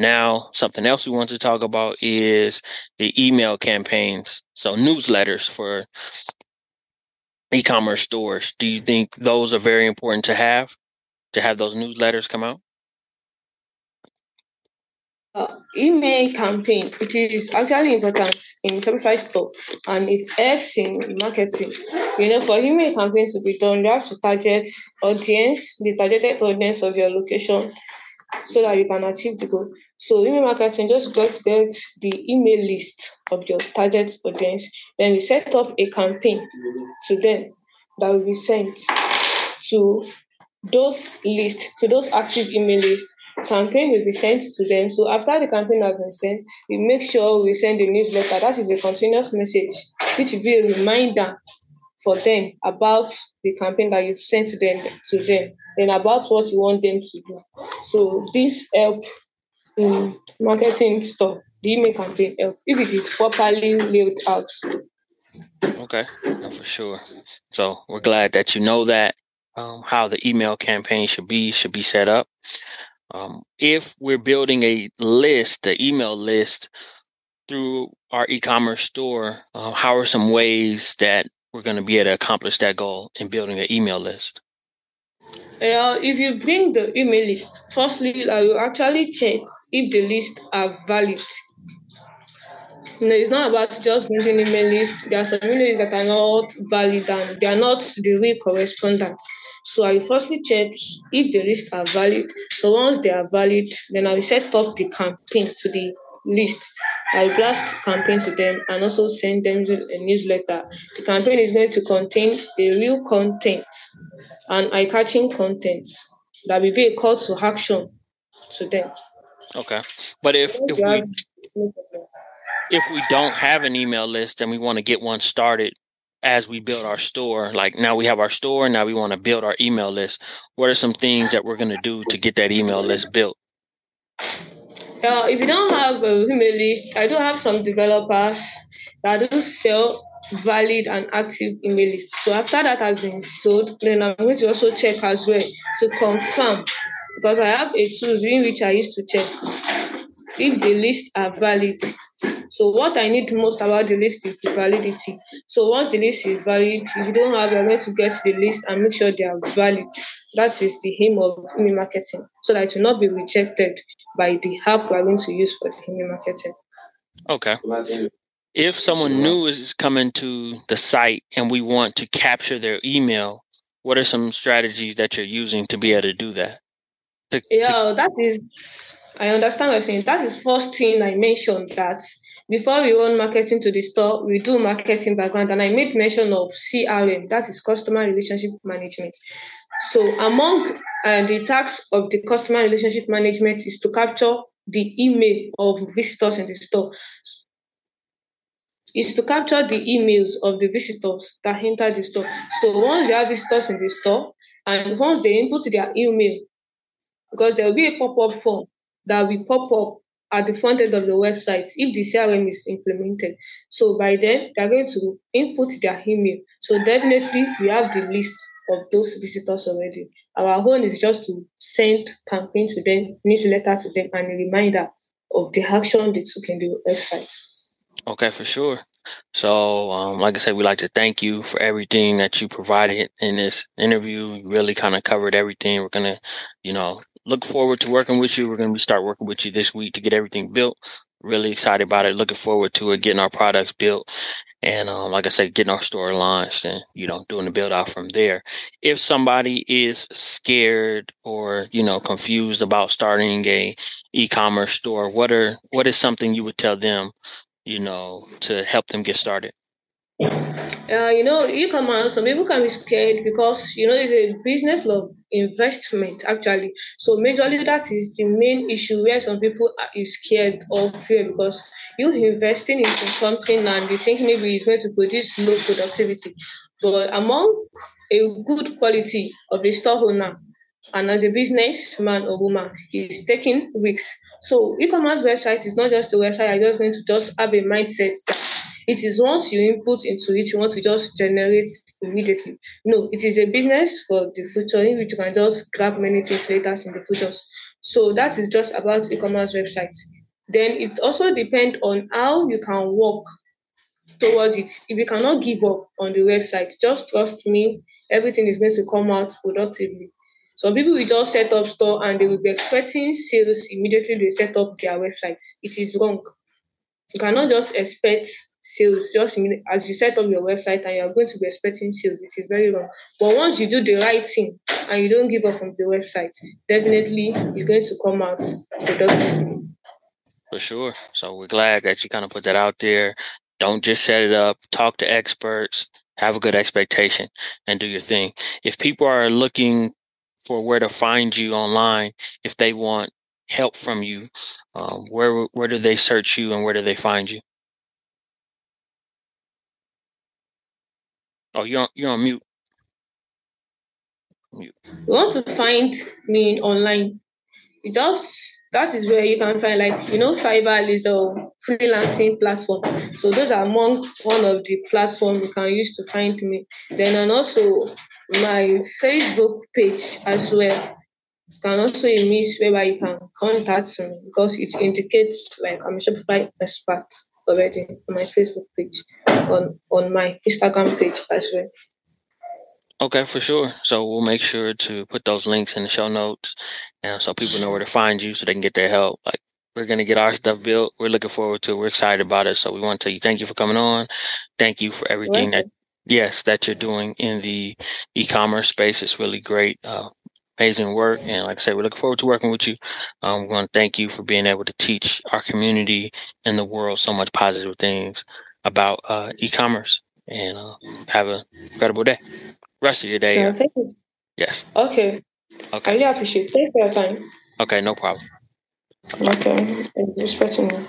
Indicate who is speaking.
Speaker 1: Now, something else we want to talk about is the email campaigns. So, newsletters for e commerce stores. Do you think those are very important to have, to have those newsletters come out?
Speaker 2: Uh, email campaign it is actually important in Shopify store and it helps in marketing. You know, for email campaign to be done, you have to target audience, the targeted audience of your location, so that you can achieve the goal. So email marketing just just get the email list of your target audience. Then we set up a campaign to them that will be sent to those lists, to those active email lists campaign will be sent to them. So after the campaign has been sent, we make sure we send a newsletter. That is a continuous message, which will be a reminder for them about the campaign that you've sent to them to them and about what you want them to do. So this help in marketing stuff, the email campaign help if it is properly laid out.
Speaker 1: Okay, no, for sure. So we're glad that you know that um, how the email campaign should be should be set up. Um, if we're building a list, an email list through our e-commerce store, uh, how are some ways that we're going to be able to accomplish that goal in building an email list?
Speaker 2: Uh, if you bring the email list, firstly, I will actually check if the list are valid. You know, it's not about just bringing email list. There are some emails that are not valid and they are not the real correspondence. So I will firstly check if the lists are valid. So once they are valid, then I will set up the campaign to the list. I blast campaign to them and also send them a newsletter. The campaign is going to contain a real content and eye-catching content that will be a call to action to them.
Speaker 1: Okay, but if if we if we don't have an email list and we want to get one started, as we build our store like now we have our store now we want to build our email list what are some things that we're going to do to get that email list built
Speaker 2: uh, if you don't have a email list i do have some developers that do sell valid and active email list so after that has been sold then i'm going to also check as well to confirm because i have a tool in which i used to check if the list are valid so what I need most about the list is the validity. So once the list is valid, if you don't have, you're going to get the list and make sure they are valid. That is the aim of email marketing, so that it will not be rejected by the app we're going to use for the email marketing.
Speaker 1: Okay. If someone new is coming to the site and we want to capture their email, what are some strategies that you're using to be able to do that?
Speaker 2: To, yeah, to... that is I understand what you're saying. That is first thing I mentioned that before we run marketing to the store, we do marketing background, and I made mention of CRM, that is customer relationship management. So among uh, the tasks of the customer relationship management is to capture the email of visitors in the store. Is to capture the emails of the visitors that enter the store. So once you have visitors in the store, and once they input their email, because there will be a pop-up form that will pop up at the front end of the website if the CRM is implemented. So by then, they're going to input their email. So definitely, we have the list of those visitors already. Our own is just to send campaign to them, newsletter to them, and a reminder of the action they took in the website.
Speaker 1: Okay, for sure. So, um, like I said, we'd like to thank you for everything that you provided in this interview. You really kind of covered everything. We're going to, you know, look forward to working with you. We're going to start working with you this week to get everything built. Really excited about it. Looking forward to it, getting our products built. And um, like I said, getting our store launched and, you know, doing the build out from there. If somebody is scared or, you know, confused about starting a e-commerce store, what are, what is something you would tell them, you know, to help them get started?
Speaker 2: Uh, you know, e-commerce, some people can be scared because, you know, it's a business of investment, actually. So majorly that is the main issue where some people are scared or fear because you investing into something and you think maybe it's going to produce low productivity. But among a good quality of the store owner and as a businessman or woman, is taking risks. So e-commerce website is not just a website. I'm just going to just have a mindset that it is once you input into it, you want to just generate immediately. No, it is a business for the future in which you can just grab many things later in the future. So that is just about e-commerce websites. Then it also depends on how you can work towards it. If you cannot give up on the website, just trust me, everything is going to come out productively. Some people will just set up store and they will be expecting sales immediately they set up their websites. It is wrong. You cannot just expect sales just as you set up your website and you're going to be expecting sales. It is very wrong. But once you do the right thing and you don't give up on the website, definitely it's going to come out productively.
Speaker 1: For sure. So we're glad that you kind of put that out there. Don't just set it up. Talk to experts. Have a good expectation and do your thing. If people are looking for where to find you online, if they want help from you, um, where where do they search you and where do they find you? Oh, you're on, you're on mute.
Speaker 2: mute. You want to find me online? It does. that is where you can find like you know Fiverr is a freelancing platform. So those are among one of the platforms you can use to find me. Then and also my Facebook page as well. You can also use whereby you can contact me because it indicates like I'm a Shopify expert already on my Facebook page, on on my Instagram page as well.
Speaker 1: Okay, for sure. So we'll make sure to put those links in the show notes, and so people know where to find you, so they can get their help. Like we're gonna get our stuff built. We're looking forward to. it. We're excited about it. So we want to tell you thank you for coming on. Thank you for everything that yes that you're doing in the e-commerce space. It's really great. Uh, amazing work. And like I said, we're looking forward to working with you. Um, we want to thank you for being able to teach our community and the world so much positive things about uh, e-commerce. And uh, have an incredible day. Rest of your day.
Speaker 2: Yeah, thank you.
Speaker 1: Yes.
Speaker 2: Okay. Okay. I really appreciate it. Thanks for your time.
Speaker 1: Okay, no problem.
Speaker 2: Okay. and Respecting you.